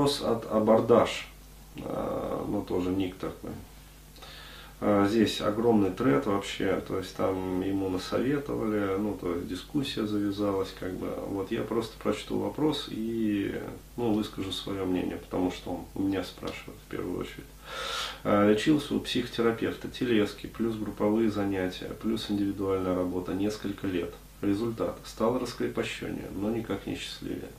вопрос от абордаж. Ну, тоже ник такой. А, здесь огромный тред вообще, то есть там ему насоветовали, ну, то есть дискуссия завязалась, как бы. Вот я просто прочту вопрос и, ну, выскажу свое мнение, потому что он у меня спрашивает в первую очередь. А, лечился у психотерапевта телески, плюс групповые занятия, плюс индивидуальная работа несколько лет. Результат. Стал раскрепощение, но никак не счастливее.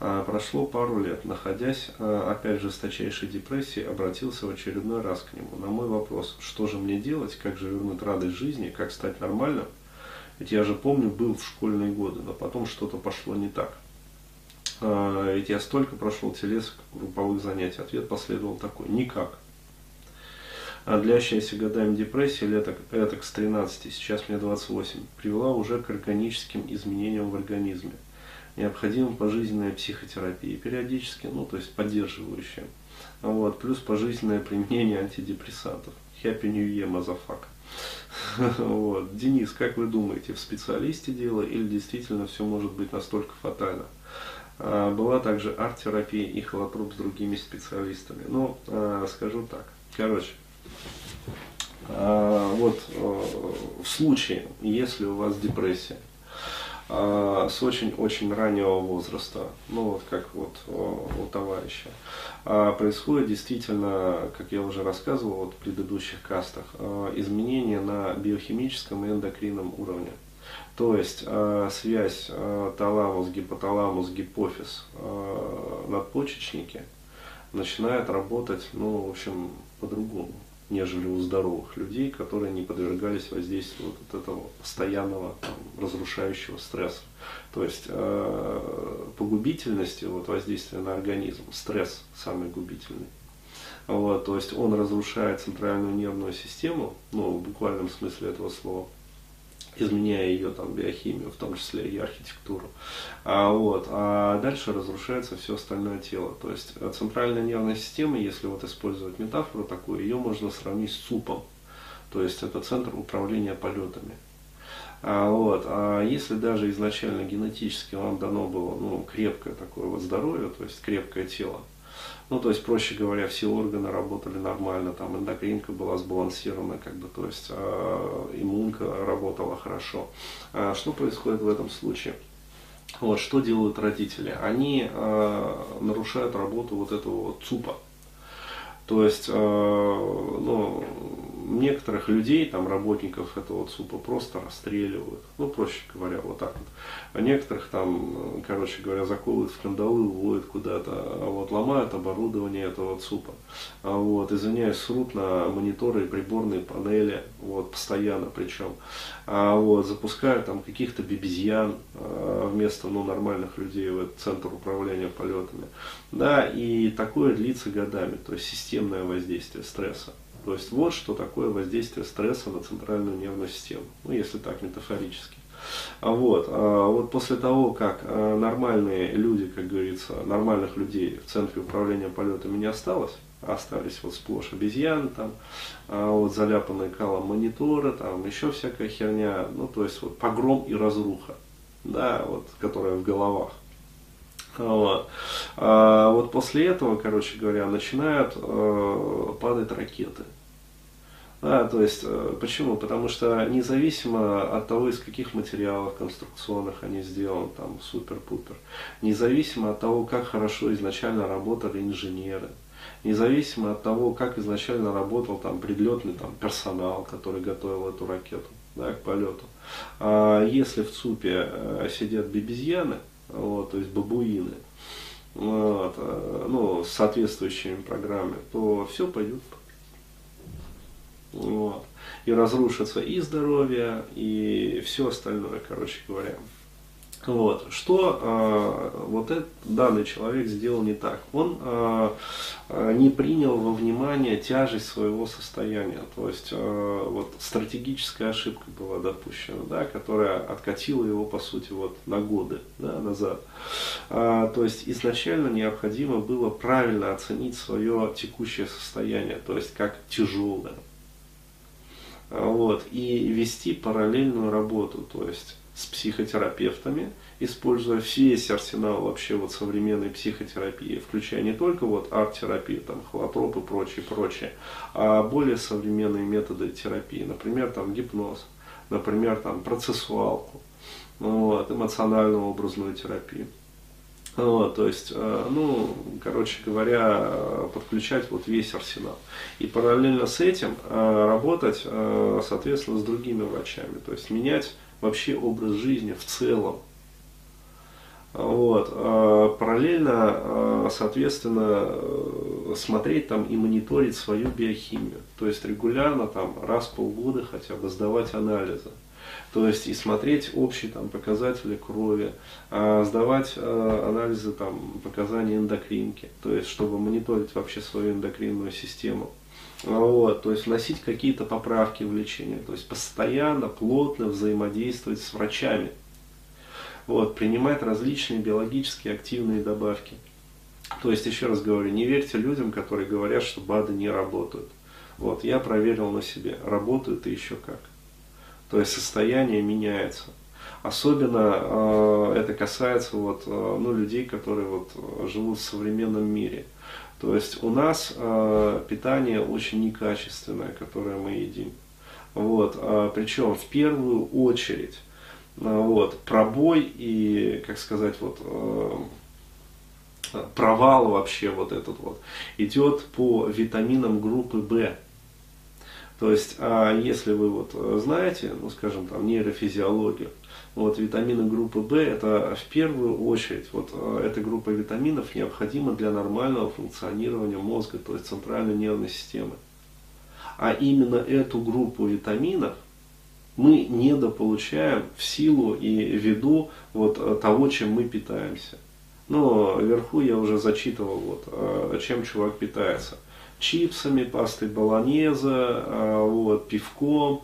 А, прошло пару лет. Находясь, а, опять в жесточайшей депрессии, обратился в очередной раз к нему. На мой вопрос, что же мне делать, как же вернуть радость жизни, как стать нормальным, ведь я же помню, был в школьные годы, но потом что-то пошло не так. А, ведь я столько прошел телесок, групповых занятий. Ответ последовал такой, никак. А длящаяся годами депрессия, лет это с 13, сейчас мне 28, привела уже к органическим изменениям в организме необходима пожизненная психотерапия периодически, ну то есть поддерживающая. Вот, плюс пожизненное применение антидепрессантов. Happy New Year, мазафак. Вот. Денис, как вы думаете, в специалисте дело или действительно все может быть настолько фатально? А, была также арт-терапия и холотроп с другими специалистами. Ну, а, скажу так. Короче, а, вот в случае, если у вас депрессия, с очень-очень раннего возраста, ну вот как вот у товарища, а, происходит действительно, как я уже рассказывал вот в предыдущих кастах, а, изменения на биохимическом и эндокринном уровне. То есть связь таламус, гипоталамус, гипофиз, надпочечники начинает работать, ну, в общем, по-другому нежели у здоровых людей, которые не подвергались воздействию вот этого постоянного там, разрушающего стресса. То есть э, погубительности вот, воздействия на организм, стресс самый губительный. Вот, то есть он разрушает центральную нервную систему, ну, в буквальном смысле этого слова, изменяя ее там биохимию, в том числе и архитектуру. А, вот, а дальше разрушается все остальное тело. То есть э, центральная нервная система, если вот использовать метафору такую, ее можно сравнить с супом. То есть это центр управления полетами. А, вот, а если даже изначально генетически вам дано было ну, крепкое такое вот здоровье, то есть крепкое тело, ну, то есть, проще говоря, все органы работали нормально, там эндокринка была сбалансирована, как бы, то есть э, иммунка работала хорошо. А что происходит в этом случае? Вот, что делают родители? Они э, нарушают работу вот этого вот ЦУПа. То есть, э, ну, некоторых людей, там, работников этого ЦУПа просто расстреливают. Ну, проще говоря, вот так вот. А некоторых там, короче говоря, заковывают в кандалы, уводят куда-то, а вот ломают оборудование этого ЦУПа. А вот, извиняюсь, срут на мониторы приборные панели, вот, постоянно причем. А вот, запускают там каких-то бебезьян а, вместо, ну, нормальных людей в этот центр управления полетами. Да, и такое длится годами, то есть системное воздействие стресса. То есть вот что такое воздействие стресса на центральную нервную систему, ну если так метафорически. А вот, а вот после того, как а, нормальные люди, как говорится, нормальных людей в центре управления полетами не осталось, остались вот сплошь обезьяны, там, а вот заляпанные калом мониторы, там еще всякая херня, ну то есть вот погром и разруха, да, вот, которая в головах. Вот. А вот после этого, короче говоря, начинают э, падать ракеты. Да, то есть, э, почему? Потому что независимо от того, из каких материалов конструкционных они сделаны, там, супер-пупер, независимо от того, как хорошо изначально работали инженеры, независимо от того, как изначально работал там предлетный там, персонал, который готовил эту ракету да, к полету. А если в ЦУПе э, сидят бебезьяны, вот, то есть бабуины, вот, э, ну, с соответствующими программами, то все пойдет вот. И разрушится и здоровье, и все остальное, короче говоря. Вот. Что э, вот этот данный человек сделал не так? Он э, не принял во внимание тяжесть своего состояния. То есть э, вот стратегическая ошибка была допущена, да, которая откатила его по сути вот на годы да, назад. А, то есть изначально необходимо было правильно оценить свое текущее состояние, то есть как тяжелое вот, и вести параллельную работу, то есть с психотерапевтами используя весь арсенал вообще вот современной психотерапии, включая не только вот арт-терапию, там, холотроп и прочее, прочее, а более современные методы терапии, например, там гипноз, например, там процессуалку, вот, эмоциональную образную терапию. Вот, то есть, э, ну, короче говоря, подключать вот весь арсенал. И параллельно с этим э, работать, э, соответственно, с другими врачами. То есть менять вообще образ жизни в целом. Вот. Параллельно, соответственно, смотреть там и мониторить свою биохимию. То есть регулярно, там, раз в полгода хотя бы сдавать анализы. То есть и смотреть общие там, показатели крови, а, сдавать а, анализы там, показаний эндокринки, то есть чтобы мониторить вообще свою эндокринную систему. Вот, то есть вносить какие-то поправки в лечение, то есть постоянно, плотно взаимодействовать с врачами. Вот, принимать различные биологически активные добавки. То есть, еще раз говорю, не верьте людям, которые говорят, что БАДы не работают. Вот, я проверил на себе, работают и еще как. То есть состояние меняется. Особенно э, это касается вот, э, ну, людей, которые вот, живут в современном мире. То есть у нас э, питание очень некачественное, которое мы едим. Вот, э, причем в первую очередь э, вот, пробой и, как сказать, вот, э, провал вообще вот этот вот идет по витаминам группы В. То есть, а если вы вот э, знаете, ну скажем там нейрофизиологию, вот витамины группы В это в первую очередь, вот э, эта группа витаминов необходима для нормального функционирования мозга, то есть центральной нервной системы. А именно эту группу витаминов мы недополучаем в силу и ввиду вот э, того, чем мы питаемся. Но вверху я уже зачитывал, вот, чем чувак питается чипсами, пастой баланеза, а, вот, пивком,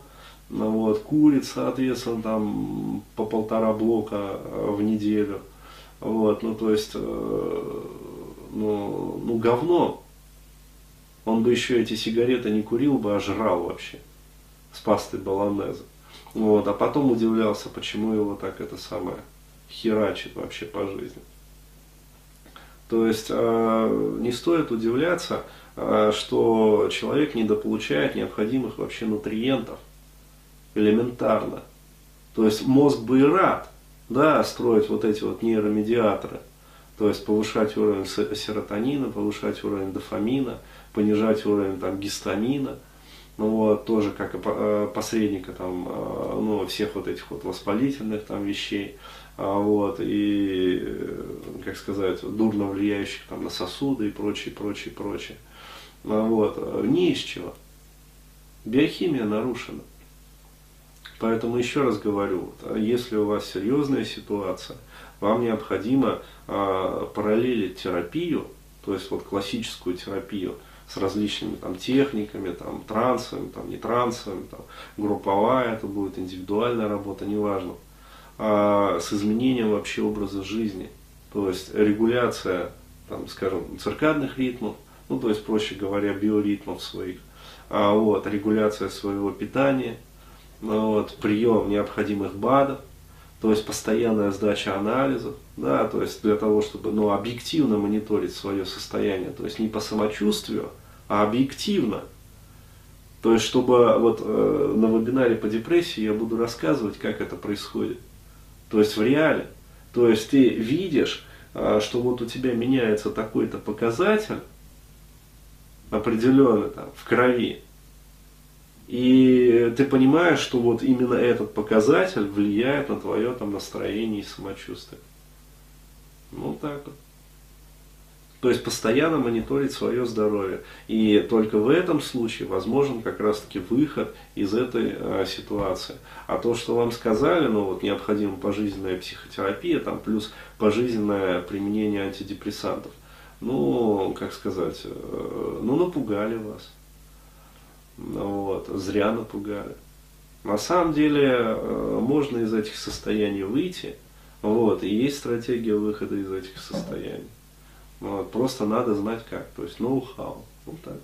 ну, вот, куриц, соответственно, там по полтора блока а, в неделю. Вот, ну, то есть, э, ну, ну, говно. Он бы еще эти сигареты не курил бы, а жрал вообще с пастой баланеза. Вот, а потом удивлялся, почему его так это самое херачит вообще по жизни. То есть э, не стоит удивляться, э, что человек недополучает необходимых вообще нутриентов элементарно. То есть мозг бы и рад да, строить вот эти вот нейромедиаторы, то есть повышать уровень серотонина, повышать уровень дофамина, понижать уровень там, гистамина, ну вот, тоже как э, посредника там, ну, всех вот этих вот воспалительных там вещей. А, вот, и, как сказать, дурно влияющих там, на сосуды и прочее, прочее, прочее. А, вот, не из чего. Биохимия нарушена. Поэтому еще раз говорю, вот, если у вас серьезная ситуация, вам необходимо а, параллелить терапию, то есть вот классическую терапию с различными там техниками, там трансовыми, там не трансовыми, там групповая, это будет индивидуальная работа, неважно а, с изменением вообще образа жизни. То есть регуляция, там, скажем, циркадных ритмов, ну, то есть, проще говоря, биоритмов своих, а, вот, регуляция своего питания, вот, прием необходимых БАДов, то есть постоянная сдача анализов, да, то есть для того, чтобы ну, объективно мониторить свое состояние, то есть не по самочувствию, а объективно. То есть, чтобы вот э, на вебинаре по депрессии я буду рассказывать, как это происходит то есть в реале. То есть ты видишь, а, что вот у тебя меняется такой-то показатель, определенный там, в крови, и ты понимаешь, что вот именно этот показатель влияет на твое там настроение и самочувствие. Ну так вот. То есть постоянно мониторить свое здоровье. И только в этом случае возможен как раз таки выход из этой э, ситуации. А то, что вам сказали, ну вот необходима пожизненная психотерапия, там плюс пожизненное применение антидепрессантов. Ну, как сказать, э, ну напугали вас. Вот, зря напугали. На самом деле э, можно из этих состояний выйти, вот, и есть стратегия выхода из этих состояний. Вот, просто надо знать как, то есть ноу-хау. Вот так.